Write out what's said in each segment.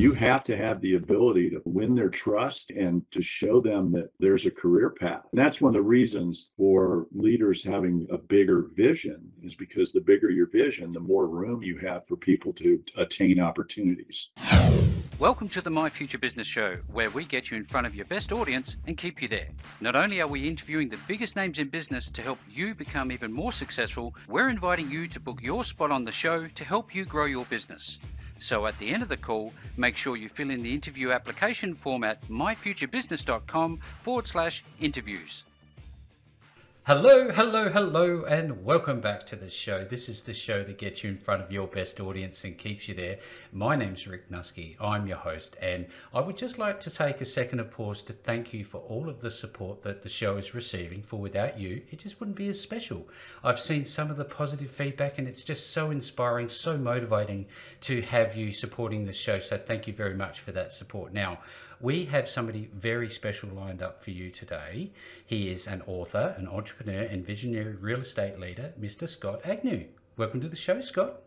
you have to have the ability to win their trust and to show them that there's a career path. And that's one of the reasons for leaders having a bigger vision is because the bigger your vision, the more room you have for people to attain opportunities. Welcome to the My Future Business Show, where we get you in front of your best audience and keep you there. Not only are we interviewing the biggest names in business to help you become even more successful, we're inviting you to book your spot on the show to help you grow your business. So at the end of the call, make sure you fill in the interview application form at myfuturebusiness.com forward slash interviews. Hello, hello, hello, and welcome back to the show. This is the show that gets you in front of your best audience and keeps you there. My name's Rick Nusky. I'm your host, and I would just like to take a second of pause to thank you for all of the support that the show is receiving. For without you, it just wouldn't be as special. I've seen some of the positive feedback, and it's just so inspiring, so motivating to have you supporting the show. So thank you very much for that support. Now, we have somebody very special lined up for you today. He is an author, an entrepreneur, and visionary real estate leader, Mr. Scott Agnew. Welcome to the show, Scott.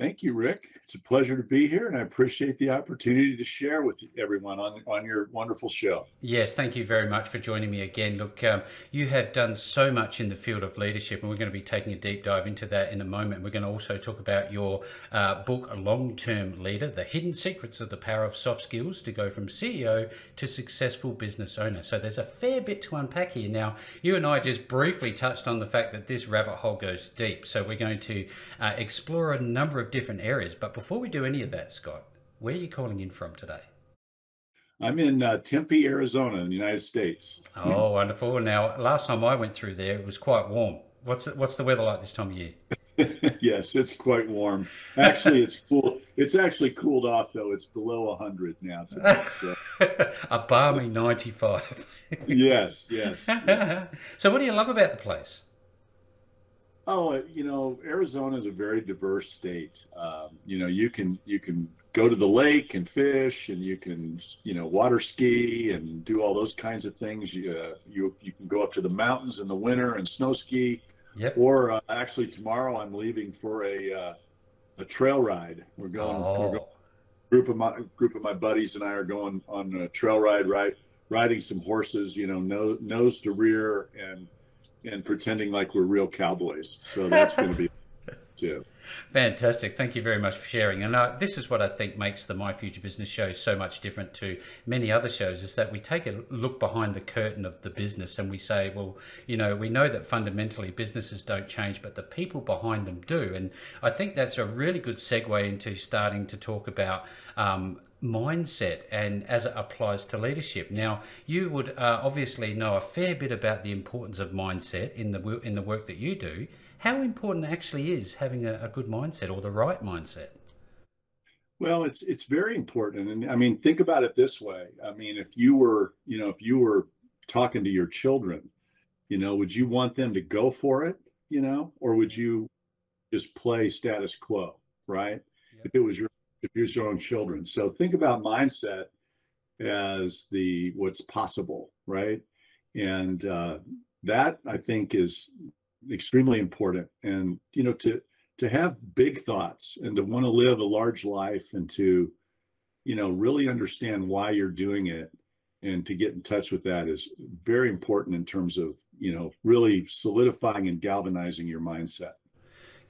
Thank you, Rick. It's a pleasure to be here, and I appreciate the opportunity to share with everyone on, on your wonderful show. Yes, thank you very much for joining me again. Look, um, you have done so much in the field of leadership, and we're going to be taking a deep dive into that in a moment. We're going to also talk about your uh, book, A Long Term Leader The Hidden Secrets of the Power of Soft Skills to Go from CEO to Successful Business Owner. So there's a fair bit to unpack here. Now, you and I just briefly touched on the fact that this rabbit hole goes deep. So we're going to uh, explore a number of different areas. But before we do any of that, Scott, where are you calling in from today? I'm in uh, Tempe, Arizona, in the United States. Oh, wonderful! Now, last time I went through there, it was quite warm. What's it, what's the weather like this time of year? yes, it's quite warm. Actually, it's cool. It's actually cooled off though. It's below hundred now. Today, so. A balmy ninety-five. yes, yes. so, what do you love about the place? Oh, you know, Arizona is a very diverse state. Um, you know, you can you can go to the lake and fish, and you can you know water ski and do all those kinds of things. You uh, you you can go up to the mountains in the winter and snow ski. Yep. Or uh, actually, tomorrow I'm leaving for a uh, a trail ride. We're going. Oh. We're going group of my group of my buddies and I are going on a trail ride, right? Riding some horses, you know, nose, nose to rear and and pretending like we're real cowboys. So that's going to be too. Fantastic. Thank you very much for sharing. And uh, this is what I think makes the My Future Business show so much different to many other shows is that we take a look behind the curtain of the business and we say, well, you know, we know that fundamentally businesses don't change, but the people behind them do. And I think that's a really good segue into starting to talk about um, mindset and as it applies to leadership. Now, you would uh, obviously know a fair bit about the importance of mindset in the in the work that you do. How important actually is having a, a good mindset or the right mindset? Well, it's it's very important, and I mean, think about it this way. I mean, if you were, you know, if you were talking to your children, you know, would you want them to go for it, you know, or would you just play status quo, right? Yep. If it was your was your own children. So think about mindset as the what's possible, right? And uh, that I think is extremely important. And you know, to to have big thoughts and to want to live a large life and to you know really understand why you're doing it and to get in touch with that is very important in terms of you know really solidifying and galvanizing your mindset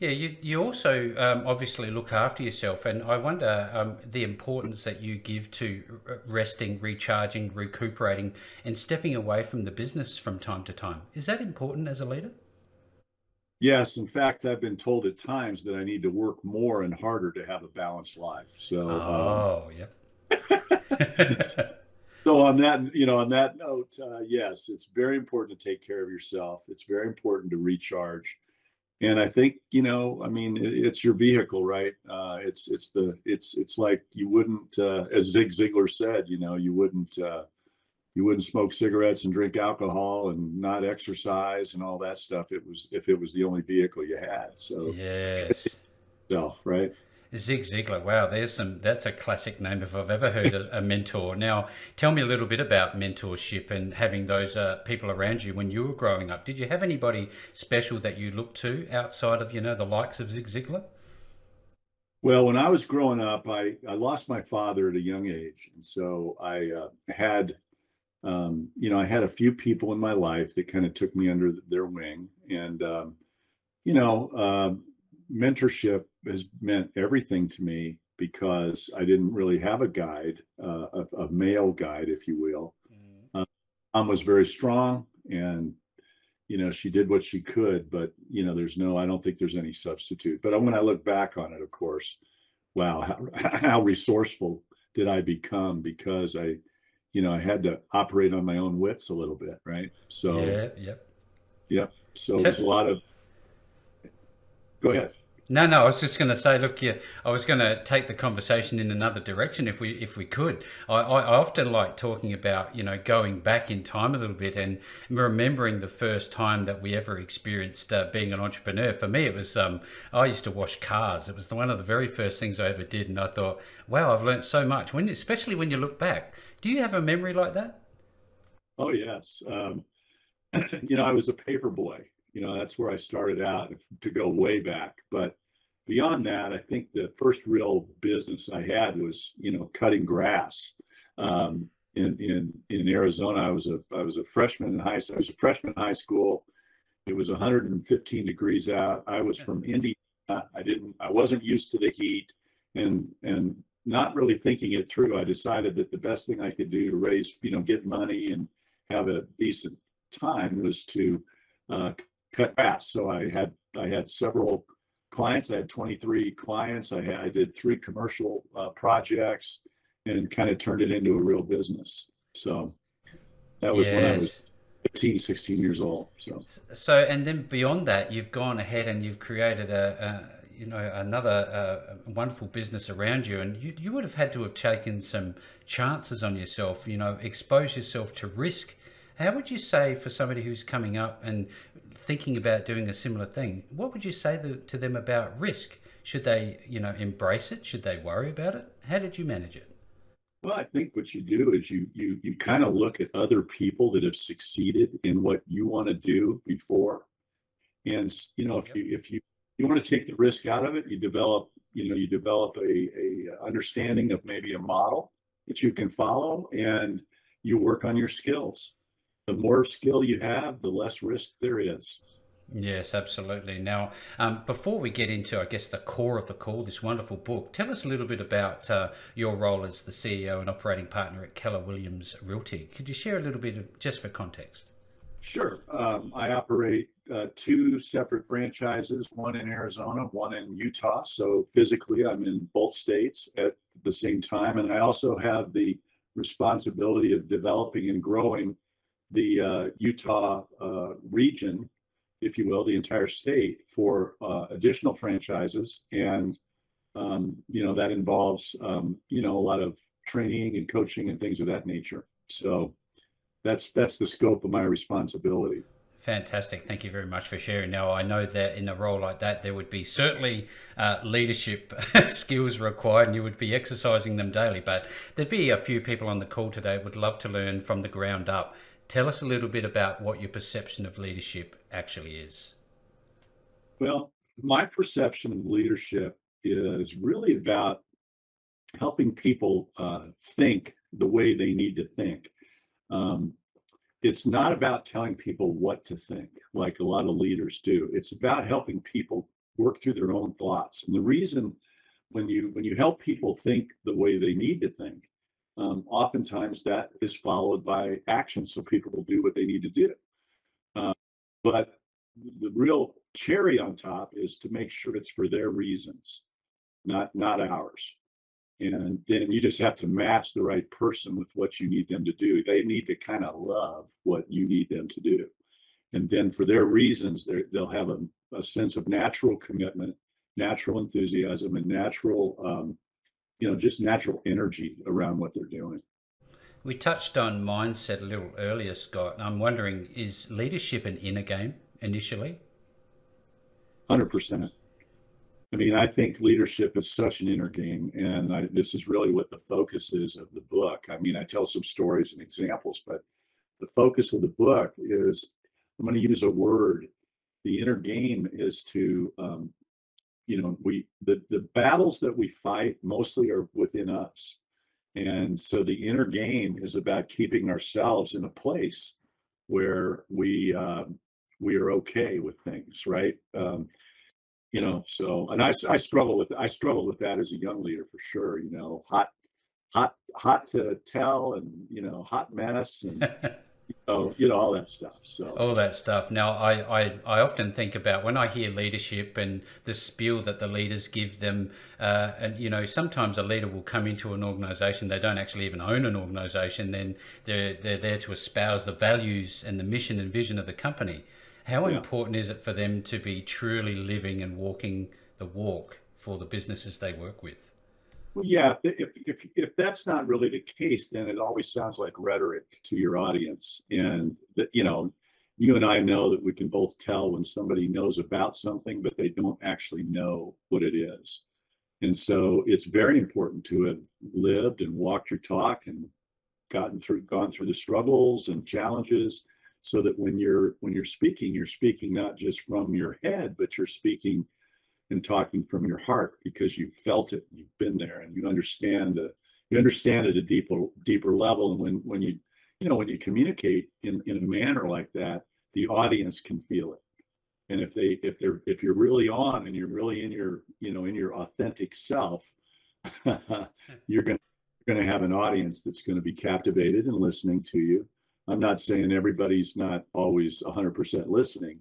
yeah, you, you also um, obviously look after yourself, and I wonder um, the importance that you give to resting, recharging, recuperating, and stepping away from the business from time to time. Is that important as a leader? Yes, in fact, I've been told at times that I need to work more and harder to have a balanced life. So, oh, um, yeah. so on that, you know, on that note, uh, yes, it's very important to take care of yourself. It's very important to recharge and I think you know, I mean, it's your vehicle, right? Uh, it's it's the it's it's like you wouldn't, uh, as Zig Ziglar said, you know, you wouldn't uh, you wouldn't smoke cigarettes and drink alcohol and not exercise and all that stuff. It was if it was the only vehicle you had. So yes, self, right? Zig Ziglar. Wow, there's some. That's a classic name if I've ever heard a, a mentor. Now, tell me a little bit about mentorship and having those uh, people around you when you were growing up. Did you have anybody special that you looked to outside of you know the likes of Zig Ziglar? Well, when I was growing up, I, I lost my father at a young age. And so I uh, had, um, you know, I had a few people in my life that kind of took me under their wing. And, um, you know, uh, mentorship has meant everything to me because I didn't really have a guide, uh, a, a, male guide, if you will. Mm. Uh, mom was very strong and you know she did what she could but you know there's no i don't think there's any substitute. But when i look back on it of course wow how, how resourceful did i become because i you know i had to operate on my own wits a little bit right? So yeah yep. Yep. So there's a lot of go ahead no, no, I was just going to say, look, yeah, I was going to take the conversation in another direction if we if we could. I, I often like talking about, you know, going back in time a little bit and remembering the first time that we ever experienced uh, being an entrepreneur. For me, it was um, I used to wash cars. It was the, one of the very first things I ever did, and I thought, wow, I've learned so much. When, especially when you look back, do you have a memory like that? Oh yes, um, you know, I was a paper boy you know that's where i started out to go way back but beyond that i think the first real business i had was you know cutting grass. Um, in in in arizona i was a i was a freshman in high school i was a freshman in high school. It was 115 degrees out. I was from indiana. I didn't i wasn't used to the heat and and not really thinking it through. I decided that the best thing i could do to raise you know get money and have a decent time was to uh, cut grass. So I had I had several clients. I had 23 clients. I I did three commercial uh, projects and kind of turned it into a real business. So that was yes. when I was 15, 16 years old. So so and then beyond that, you've gone ahead and you've created a, a you know another uh, wonderful business around you and you, you would have had to have taken some chances on yourself you know expose yourself to risk how would you say for somebody who's coming up and thinking about doing a similar thing, what would you say to, to them about risk? Should they, you know, embrace it? Should they worry about it? How did you manage it? Well, I think what you do is you you you kind of look at other people that have succeeded in what you want to do before, and you know if yep. you if you you want to take the risk out of it, you develop you know you develop a a understanding of maybe a model that you can follow, and you work on your skills the more skill you have, the less risk there is. Yes, absolutely. Now, um, before we get into, I guess, the core of the call, this wonderful book, tell us a little bit about uh, your role as the CEO and operating partner at Keller Williams Realty. Could you share a little bit of, just for context? Sure. Um, I operate uh, two separate franchises, one in Arizona, one in Utah. So physically, I'm in both states at the same time. And I also have the responsibility of developing and growing the uh, Utah uh, region, if you will, the entire state for uh, additional franchises. And, um, you know, that involves, um, you know, a lot of training and coaching and things of that nature. So that's that's the scope of my responsibility. Fantastic. Thank you very much for sharing. Now, I know that in a role like that, there would be certainly uh, leadership skills required and you would be exercising them daily. But there'd be a few people on the call today would love to learn from the ground up Tell us a little bit about what your perception of leadership actually is. Well, my perception of leadership is really about helping people uh, think the way they need to think. Um, it's not about telling people what to think, like a lot of leaders do. It's about helping people work through their own thoughts. And the reason when you when you help people think the way they need to think, um, oftentimes that is followed by action. So people will do what they need to do. Uh, but the real cherry on top is to make sure it's for their reasons, not not ours. And then you just have to match the right person with what you need them to do. They need to kind of love what you need them to do. And then for their reasons, they'll have a, a sense of natural commitment, natural enthusiasm, and natural um, you know, just natural energy around what they're doing. We touched on mindset a little earlier, Scott. I'm wondering, is leadership an inner game initially? 100%. I mean, I think leadership is such an inner game, and I, this is really what the focus is of the book. I mean, I tell some stories and examples, but the focus of the book is I'm going to use a word. The inner game is to um, you know, we the the battles that we fight mostly are within us, and so the inner game is about keeping ourselves in a place where we um, we are okay with things, right? Um, you know, so and I I struggle with I struggle with that as a young leader for sure. You know, hot hot hot to tell and you know hot mess and know, you know all that stuff so. All that stuff. Now I, I i often think about when i hear leadership and the spiel that the leaders give them uh, and you know sometimes a leader will come into an organization they don't actually even own an organization then they're they're there to espouse the values and the mission and vision of the company. How yeah. important is it for them to be truly living and walking the walk for the businesses they work with well, yeah, if, if, if that's not really the case, then it always sounds like rhetoric to your audience. And you know, you and I know that we can both tell when somebody knows about something, but they don't actually know what it is. And so it's very important to have lived and walked your talk and gotten through, gone through the struggles and challenges so that when you're, when you're speaking, you're speaking not just from your head, but you're speaking and talking from your heart because you've felt it, you've been there, and you understand the you understand at a deeper deeper level. And when when you you know when you communicate in in a manner like that, the audience can feel it. And if they if they're if you're really on and you're really in your you know in your authentic self, you're gonna you're gonna have an audience that's to be captivated and listening to you. I'm not saying everybody's not always 100% listening,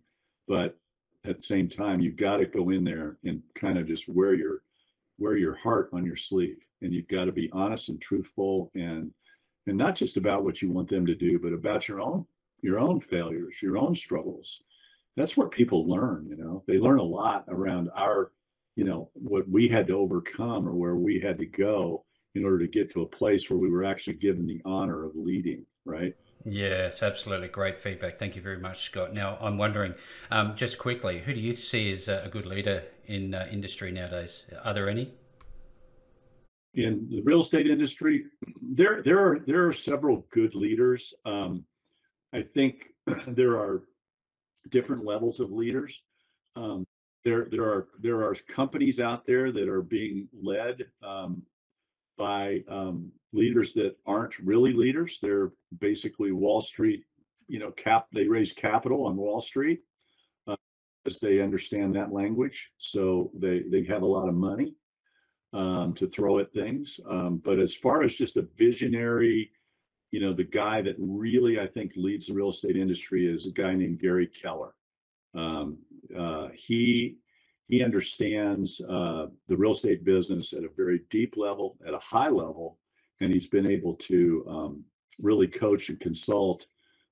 but at the same time, you've got to go in there and kind of just wear your wear your heart on your sleeve, and you've got to be honest and truthful, and and not just about what you want them to do, but about your own your own failures, your own struggles. That's where people learn. You know, they learn a lot around our, you know, what we had to overcome or where we had to go in order to get to a place where we were actually given the honor of leading. Right. Yes, absolutely. Great feedback. Thank you very much, Scott. Now, I'm wondering, um, just quickly, who do you see as a good leader in uh, industry nowadays? Are there any? In the real estate industry, there there are there are several good leaders. Um, I think there are different levels of leaders. Um, there there are there are companies out there that are being led um, by um, leaders that aren't really leaders. They're basically Wall Street, you know, cap. They raise capital on Wall Street uh, as they understand that language. So they they have a lot of money um, to throw at things. Um, but as far as just a visionary, you know, the guy that really I think leads the real estate industry is a guy named Gary Keller. Um, uh, he he understands uh, the real estate business at a very deep level, at a high level, and he's been able to um, really coach and consult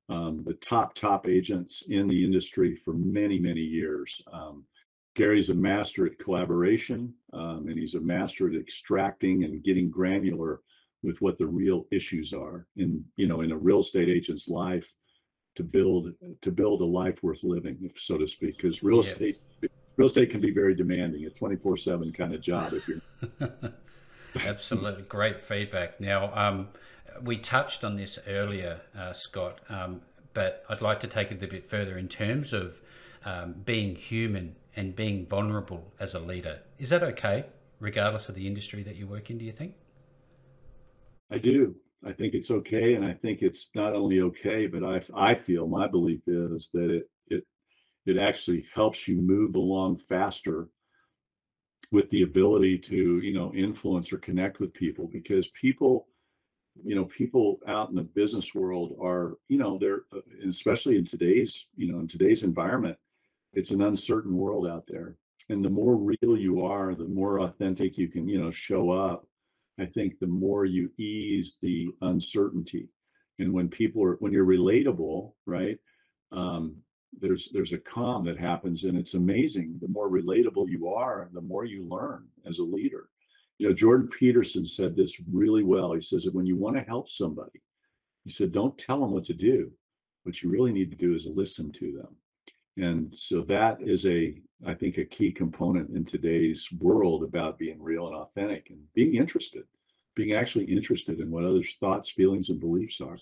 um, the top top agents in the industry for many many years. Um, Gary's a master at collaboration, um, and he's a master at extracting and getting granular with what the real issues are in you know in a real estate agent's life to build to build a life worth living, if so to speak. Because real yeah. estate real estate can be very demanding, a 24 7 kind of job if you're. Absolutely. Great feedback. Now, um, we touched on this earlier, uh, Scott, um, but I'd like to take it a bit further in terms of um, being human and being vulnerable as a leader. Is that okay, regardless of the industry that you work in, do you think? I do. I think it's okay. And I think it's not only okay, but I, I feel my belief is that it it actually helps you move along faster with the ability to you know influence or connect with people because people you know people out in the business world are you know they're uh, especially in today's you know in today's environment it's an uncertain world out there. And the more real you are the more authentic you can you know show up i think the more you ease the uncertainty. And when people are when you're relatable right um, there's there's a calm that happens and it's amazing the more relatable you are the more you learn as a leader. You know jordan peterson said this really well. He says that when you want to help somebody he said don't tell them what to do what you really need to do is listen to them. And so that is a i think a key component in today's world about being real and authentic and being interested being actually interested in what others thoughts feelings and beliefs are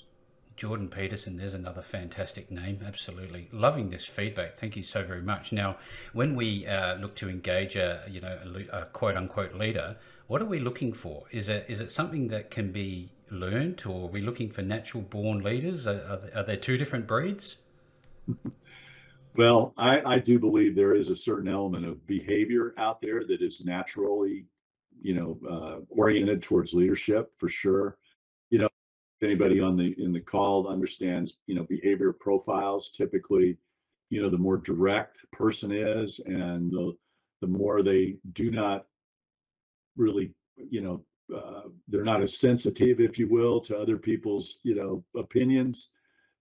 Jordan Peterson, there's another fantastic name. Absolutely loving this feedback. Thank you so very much. Now, when we uh, look to engage a you know a, a, quote unquote leader, what are we looking for? Is it is it something that can be learned, or are we looking for natural born leaders? Are, are, there two different breeds? Well, I, I do believe there is a certain element of behavior out there that is naturally, you know, uh, oriented towards leadership for sure. If anybody on the in the call understands, you know, behavior profiles, typically, you know, the more direct person is, and the the more they do not really, you know, uh, they're not as sensitive, if you will, to other people's, you know, opinions.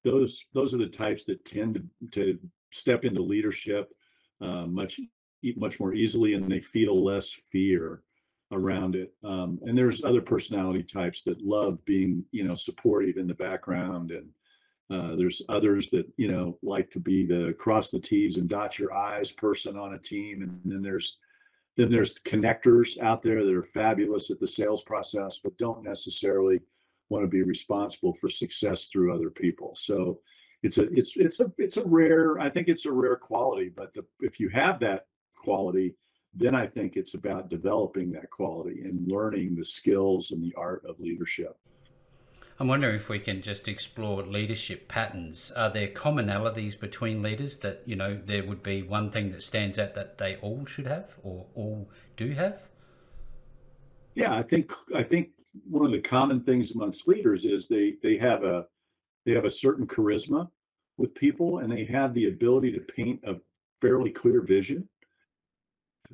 Those those are the types that tend to, to step into leadership uh, much much more easily, and they feel less fear around it. Um, and there's other personality types that love being, you know, supportive in the background, and uh, there's others that you know like to be the cross the T's and dot your I's person on a team, and then there's then there's connectors out there that are fabulous at the sales process, but don't necessarily want to be responsible for success through other people. So it's a it's it's a it's a rare. I think it's a rare quality. But the, if you have that quality, then I think it's about developing that quality and learning the skills and the art of leadership. I'm wondering if we can just explore leadership patterns. Are there commonalities between leaders that, you know, there would be one thing that stands out that they all should have or all do have? Yeah, I think I think one of the common things amongst leaders is they they have a they have a certain charisma with people and they have the ability to paint a fairly clear vision.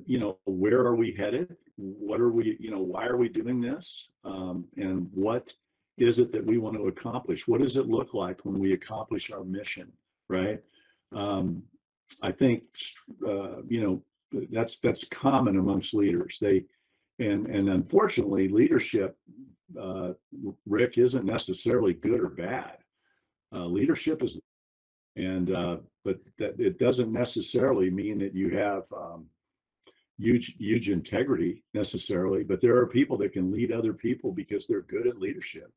You know, where are we headed? What are we, you know, why are we doing this? Um, and what is it that we want to accomplish? What does it look like when we accomplish our mission, right? Um, I think uh, you know that's that's common amongst leaders. They and and unfortunately, leadership, uh, Rick, isn't necessarily good or bad. Uh, leadership is, and uh, but that it doesn't necessarily mean that you have um, huge huge integrity necessarily. But there are people that can lead other people because they're good at leadership.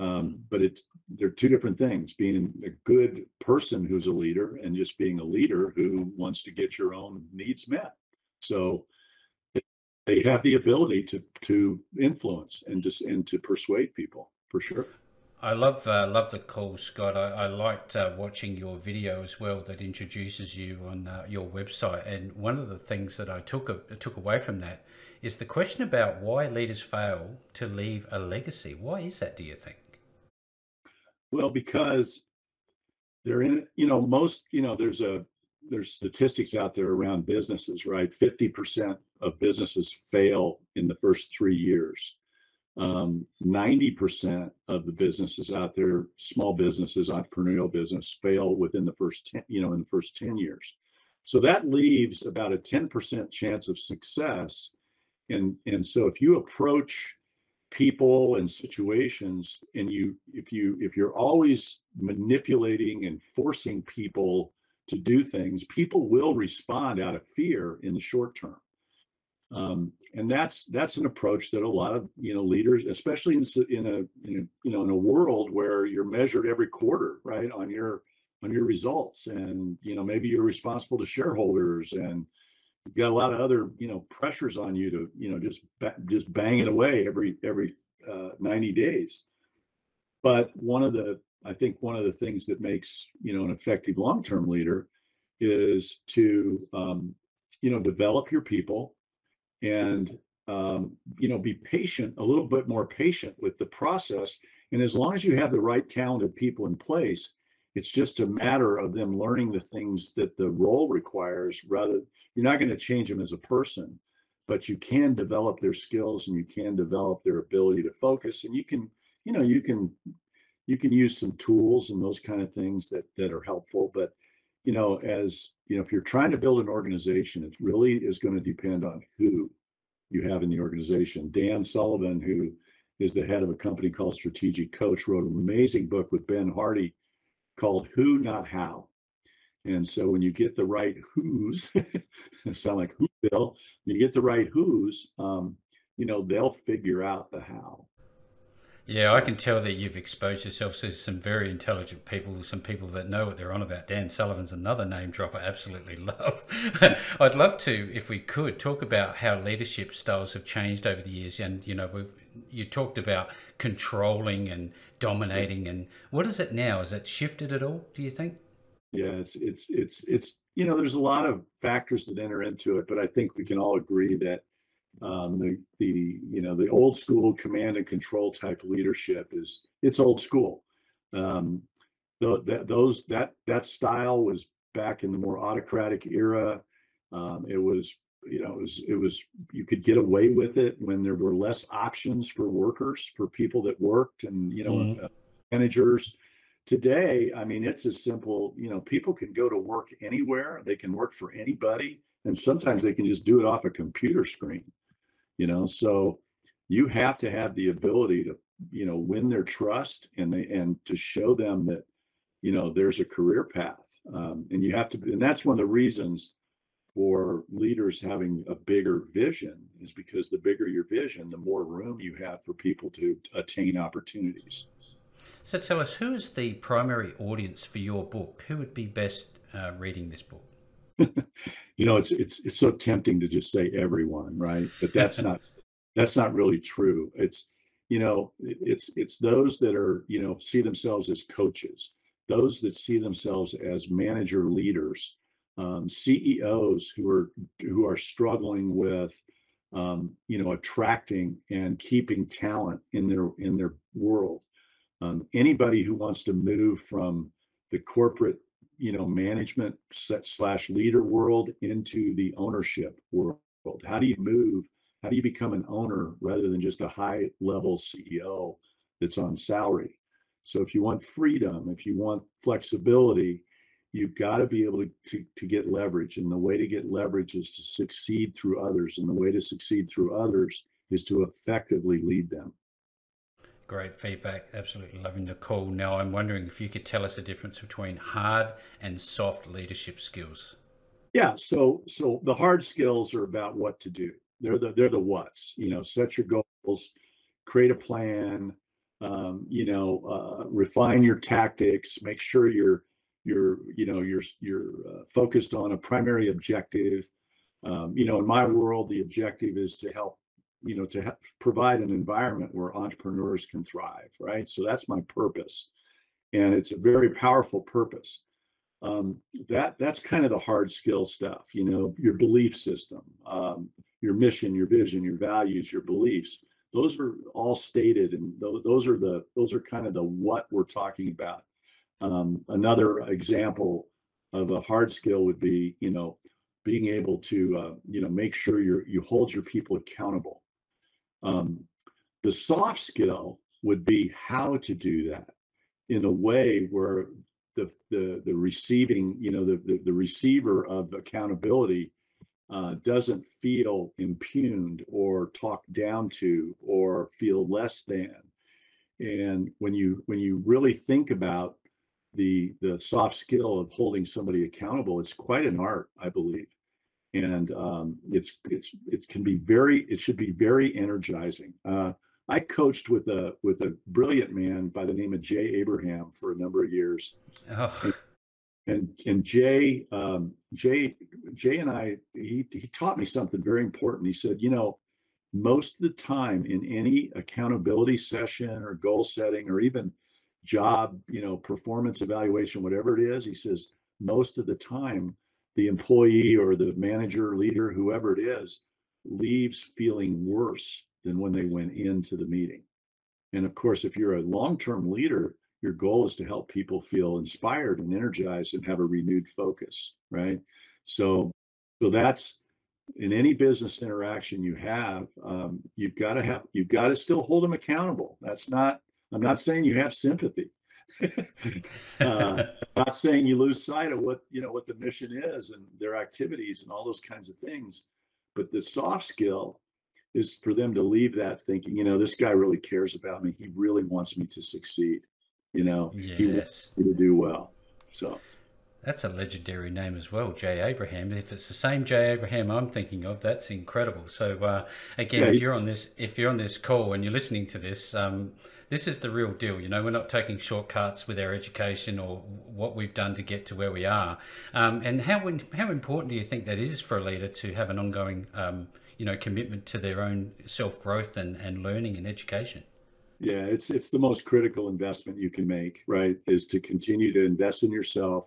Um, but it's they're two different things being a good person who's a leader and just being a leader who wants to get your own needs met so they have the ability to to influence and just and to persuade people for sure I love uh, love the call, Scott. I, I liked uh, watching your video as well that introduces you on uh, your website. And one of the things that I took a, took away from that is the question about why leaders fail to leave a legacy. Why is that? Do you think? Well, because they're in, you know, most, you know, there's a there's statistics out there around businesses, right? 50% of businesses fail in the first three years. Um, 90% of the businesses out there, small businesses, entrepreneurial business, fail within the first 10, you know, in the first 10 years. So that leaves about a 10% chance of success. And, and so if you approach people and situations and you if you if you're always manipulating and forcing people to do things people will respond out of fear in the short term um, and that's that's an approach that a lot of you know leaders especially in, in a, in a you know in a world where you're measured every quarter right on your on your results and you know maybe you're responsible to shareholders and you've got a lot of other you know pressures on you to you know just just bang it away every every uh, 90 days. But one of the i think one of the things that makes you know an effective long-term leader is to um, you know develop your people and um, you know be patient a little bit more patient with the process and as long as you have the right talented people in place it's just a matter of them learning the things that the role requires rather you're not going to change them as a person but you can develop their skills and you can develop their ability to focus and you can you know you can you can use some tools and those kind of things that that are helpful but you know as you know if you're trying to build an organization it really is going to depend on who you have in the organization dan sullivan who is the head of a company called strategic coach wrote an amazing book with ben hardy called who not how and so when you get the right who's, sound like who Bill, you get the right who's, um, you know, they'll figure out the how. Yeah, I can tell that you've exposed yourself to some very intelligent people, some people that know what they're on about. Dan Sullivan's another name drop I absolutely love. I'd love to, if we could, talk about how leadership styles have changed over the years. And, you know, we you talked about controlling and dominating. And what is it now? Has it shifted at all, do you think? Yeah, it's, it's, it's, it's, you know, there's a lot of factors that enter into it, but I think we can all agree that um, the the you know the old school command and control type leadership is it's old school. Um, the, that those that that style was back in the more autocratic era. Um, it was you know it was it was you could get away with it when there were less options for workers for people that worked and you know mm-hmm. uh, managers today i mean it's as simple you know people can go to work anywhere they can work for anybody and sometimes they can just do it off a computer screen you know so you have to have the ability to you know win their trust and they and to show them that you know there's a career path um, and you have to and that's one of the reasons for leaders having a bigger vision is because the bigger your vision the more room you have for people to attain opportunities. So tell us who is the primary audience for your book? Who would be best uh, reading this book you know, it's it's it's so tempting to just say everyone, right? But that's not that's not really true. It's you know, it's it's those that are you know see themselves as coaches, those that see themselves as manager leaders, um, CEOs who are who are struggling with um, you know attracting and keeping talent in their in their world. Um, anybody who wants to move from the corporate you know management slash leader world into the ownership world. How do you move how do you become an owner rather than just a high level ceo that's on salary? So if you want freedom if you want flexibility you've got to be able to, to, to get leverage. And the way to get leverage is to succeed through others. And the way to succeed through others is to effectively lead them Great feedback. Absolutely loving the call. Now, I'm wondering if you could tell us the difference between hard and soft leadership skills. Yeah. So, so the hard skills are about what to do. They're the they're the what's. You know, set your goals, create a plan. Um, you know, uh, refine your tactics. Make sure you're you're you know you're you're uh, focused on a primary objective. Um, you know, in my world, the objective is to help you know, to ha- provide an environment where entrepreneurs can thrive, right? So that's my purpose, and it's a very powerful purpose. Um, that that's kind of the hard skill stuff, you know, your belief system, um, your mission, your vision, your values, your beliefs. Those are all stated, and th- those are the those are kind of the what we're talking about. Um, another example of a hard skill would be, you know, being able to, uh, you know, make sure you you hold your people accountable um, the soft skill would be how to do that in a way where the the, the receiving, you know, the, the, the receiver of accountability uh, doesn't feel impugned or talked down to or feel less than. And when you when you really think about the the soft skill of holding somebody accountable, it's quite an art, I believe and um, it's it's it can be very it should be very energizing. Uh, I coached with a with a brilliant man by the name of Jay Abraham for a number of years, oh. and, and and Jay um, Jay Jay and I he he taught me something very important. He said, you know, most of the time in any accountability session or goal setting or even job you know performance evaluation whatever it is he says most of the time the employee or the manager, leader, whoever it is, leaves feeling worse than when they went into the meeting. And of course, if you're a long term leader, your goal is to help people feel inspired and energized and have a renewed focus, right? So, so that's in any business interaction you have, um, you've got to have, you've got to still hold them accountable. That's not, I'm not saying you have sympathy. Uh, not saying you lose sight of what you know what the mission is and their activities and all those kinds of things, but the soft skill is for them to leave that thinking, you know, this guy really cares about me. He really wants me to succeed. You know, yes. he wants me to do well. So That's a legendary name as well, Jay Abraham. If it's the same Jay Abraham I'm thinking of, that's incredible. So uh, again, yeah, if you're on this, if you're on this call and you're listening to this, um, this is the real deal. You know, we're not taking shortcuts with our education or what we've done to get to where we are. Um, and how how important do you think that is for a leader to have an ongoing, um, you know, commitment to their own self growth and, and learning and education? Yeah, it's it's the most critical investment you can make, right? Is to continue to invest in yourself,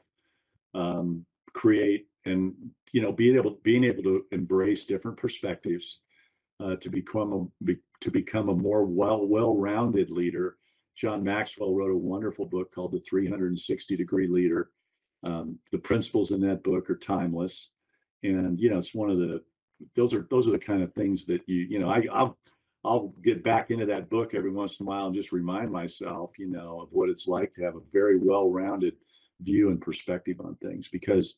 um, create, and you know, being able being able to embrace different perspectives, uh, to become a be, to become a more well well-rounded leader. John Maxwell wrote a wonderful book called The 360 Degree Leader. Um, the principles in that book are timeless, and you know, it's one of the those are those are the kind of things that you you know I I'll I'll get back into that book every once in a while and just remind myself, you know, of what it's like to have a very well-rounded view and perspective on things because,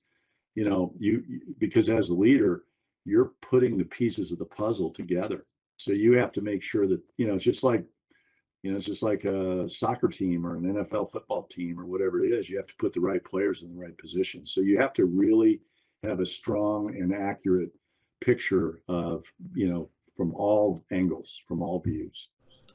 you know, you because as a leader, you're putting the pieces of the puzzle together. So you have to make sure that, you know, it's just like, you know, it's just like a soccer team or an NFL football team or whatever it is. You have to put the right players in the right position. So you have to really have a strong and accurate picture of, you know, from all angles, from all views.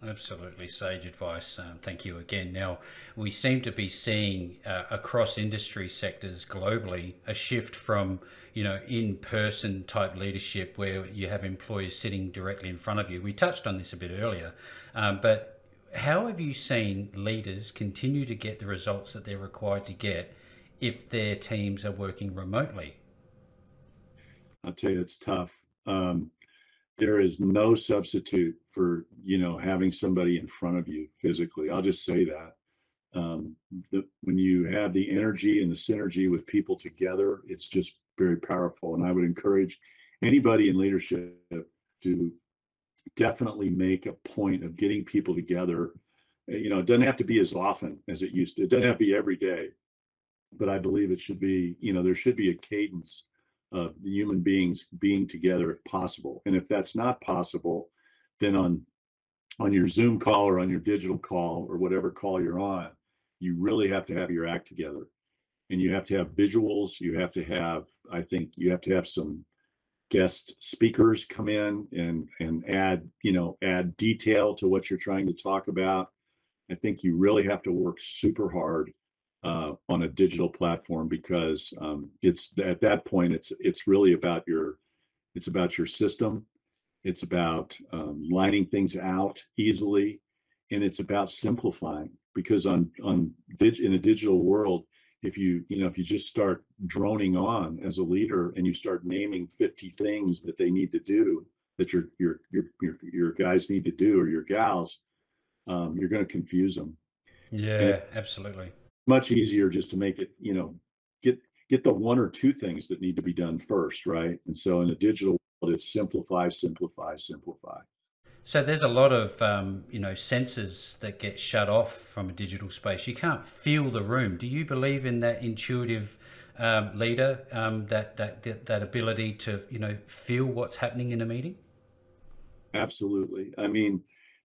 Absolutely, sage advice. Um, thank you again. Now, we seem to be seeing uh, across industry sectors globally a shift from, you know, in-person type leadership where you have employees sitting directly in front of you. We touched on this a bit earlier, um, but how have you seen leaders continue to get the results that they're required to get if their teams are working remotely? I'll tell you, it's tough. Um, there is no substitute for you know having somebody in front of you physically. I'll just say that um, the, when you have the energy and the synergy with people together it's just very powerful. And i would encourage anybody in leadership to definitely make a point of getting people together. You know it doesn't have to be as often as it used to it doesn't have to be every day but i believe it should be you know there should be a cadence of human beings being together if possible. And if that's not possible, then on on your Zoom call or on your digital call or whatever call you're on, you really have to have your act together. And you have to have visuals. You have to have, I think you have to have some guest speakers come in and and add, you know, add detail to what you're trying to talk about. I think you really have to work super hard uh, on a digital platform because um, it's at that point it's it's really about your it's about your system. It's about um, lining things out easily and it's about simplifying because on on dig, in a digital world if you you know if you just start droning on as a leader and you start naming 50 things that they need to do that your your your your, your guys need to do or your gals um, you're going to confuse them yeah absolutely much easier just to make it, you know, get get the one or two things that need to be done first, right? And so in a digital world, it's simplify, simplify, simplify. So there's a lot of um, you know senses that get shut off from a digital space. You can't feel the room. Do you believe in that intuitive um, leader, um, that, that that that ability to you know feel what's happening in a meeting? Absolutely. I mean,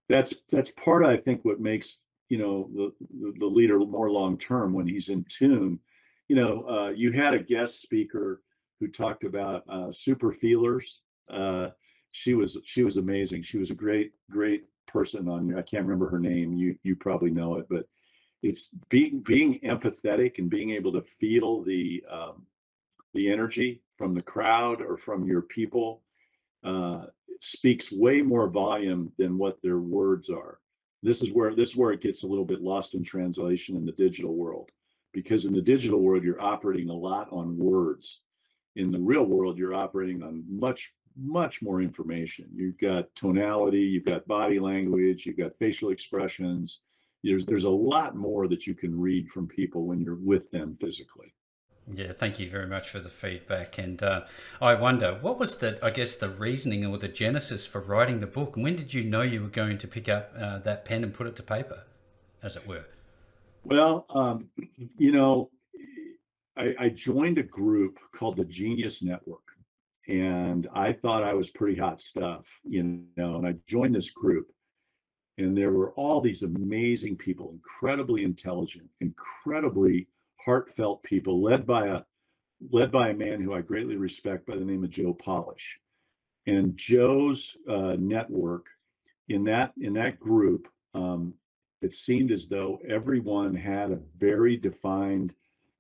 that's that's part. I think what makes you know the the leader more long term when he's in tune. You know uh, you had a guest speaker who talked about uh, super feelers. Uh, she was she was amazing. She was a great great person on i can't remember her name. You you probably know it but it's being being empathetic and being able to feel the um, the energy from the crowd or from your people uh, speaks way more volume than what their words are this is where this is where it gets a little bit lost in translation in the digital world. Because in the digital world you're operating a lot on words. In the real world you're operating on much much more information. You've got tonality you've got body language you've got facial expressions. There's there's a lot more that you can read from people when you're with them physically yeah, thank you very much for the feedback. And uh, I wonder, what was the, I guess, the reasoning or the genesis for writing the book? When did you know you were going to pick up uh, that pen and put it to paper, as it were? Well, um, you know, I, I joined a group called the Genius Network. And I thought I was pretty hot stuff, you know, and I joined this group. And there were all these amazing people, incredibly intelligent, incredibly heartfelt people led by a led by a man who I greatly respect by the name of Joe Polish. And Joe's uh, network in that in that group, um, it seemed as though everyone had a very defined,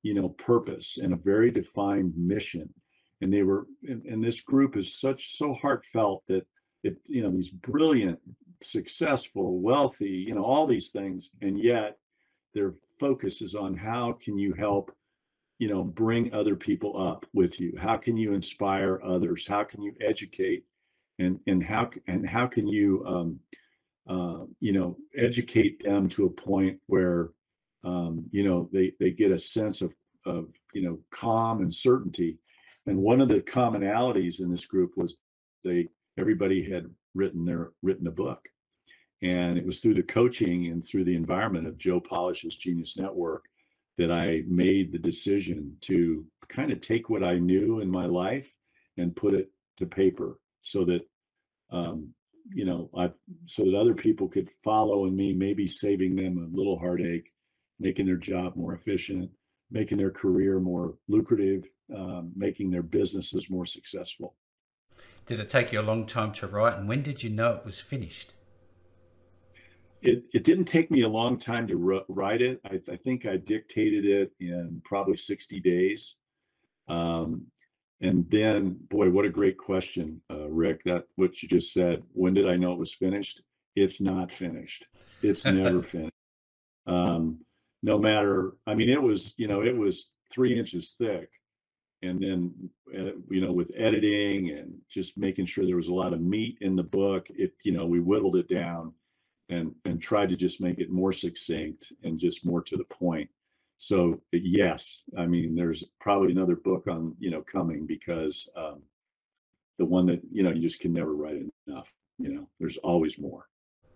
you know, purpose and a very defined mission. And they were, and, and this group is such so heartfelt that it, you know, these brilliant, successful, wealthy, you know, all these things, and yet their focus is on how can you help you know bring other people up with you? How can you inspire others? How can you educate? And and how and how can you um, uh, you know educate them to a point where um, you know they they get a sense of of you know calm and certainty? And one of the commonalities in this group was they everybody had written their written a book and it was through the coaching and through the environment of joe polish's genius network that I made the decision to kind of take what I knew in my life and put it to paper so that um, you know I so that other people could follow in me, maybe saving them a little heartache, making their job more efficient, making their career more lucrative, um, making their businesses more successful. Did it take you a long time to write, and when did you know it was finished? It, it didn't take me a long time to write it. I, I, think I dictated it in probably 60 days. Um, and then, boy, what a great question, uh, Rick. That what you just said. When did I know it was finished? It's not finished. It's never finished. Um, no matter, I mean, it was, you know, it was three inches thick. And then, uh, you know, with editing and just making sure there was a lot of meat in the book, it, you know, we whittled it down and and try to just make it more succinct and just more to the point. So yes i mean there's probably another book on you know coming because um, the one that you know you just can never write enough you know there's always more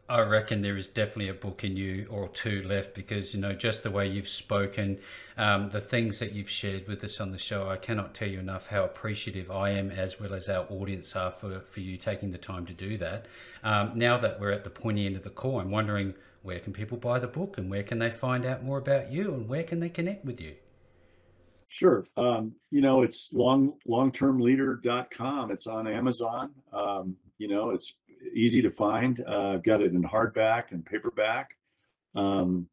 I reckon there is definitely a book in you or two left because you know just the way you've spoken, um, the things that you've shared with us on the show. I cannot tell you enough how appreciative I am, as well as our audience are for for you taking the time to do that. Um, now that we're at the pointy end of the call, I'm wondering where can people buy the book and where can they find out more about you and where can they connect with you. Sure. Um, you know, it's long longtermleader.com. It's on Amazon. Um, you know, it's easy to find. Uh, I've got it in hardback and paperback. Um,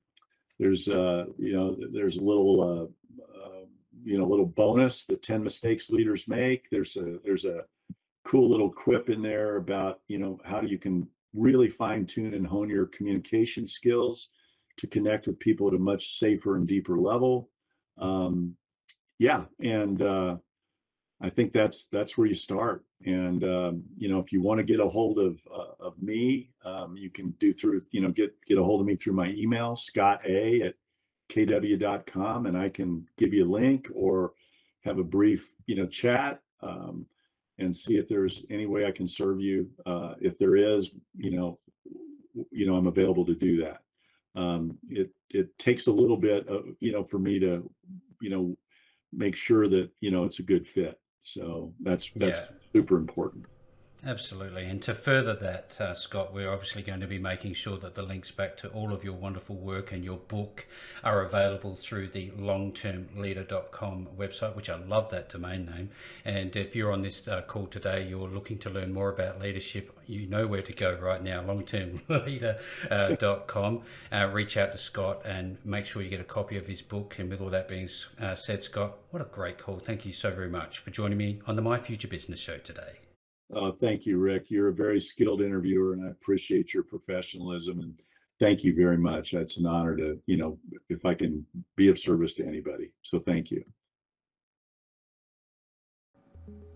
there's uh, you know there's a little uh, uh, you know little bonus the 10 mistakes leaders make. There's a there's a cool little quip in there about you know how you can really fine tune and hone your communication skills to connect with people at a much safer and deeper level. Um, yeah, and uh, I think that's that's where you start. And um, you know, if you want to get a hold of uh, of me, um, you can do through you know get get a hold of me through my email scott a at kw.com, and I can give you a link or have a brief you know chat um, and see if there's any way I can serve you. Uh, if there is, you know, you know, I'm available to do that. Um, it it takes a little bit of you know for me to you know make sure that you know it's a good fit so that's that's yeah. super important. Absolutely. And to further that, uh, Scott, we're obviously going to be making sure that the links back to all of your wonderful work and your book are available through the longtermleader.com website, which I love that domain name. And if you're on this uh, call today, you're looking to learn more about leadership, you know where to go right now, longtermleader.com. Uh, reach out to Scott and make sure you get a copy of his book. And with all that being uh, said, Scott, what a great call. Thank you so very much for joining me on the My Future Business Show today. Uh, thank you, Rick. You're a very skilled interviewer, and I appreciate your professionalism. And thank you very much. It's an honor to, you know, if I can be of service to anybody. So thank you.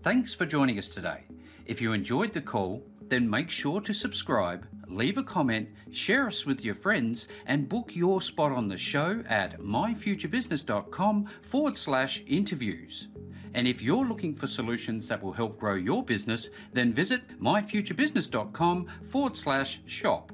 Thanks for joining us today. If you enjoyed the call, then make sure to subscribe, leave a comment, share us with your friends, and book your spot on the show at myfuturebusiness.com forward slash interviews. And if you're looking for solutions that will help grow your business, then visit myfuturebusiness.com forward slash shop.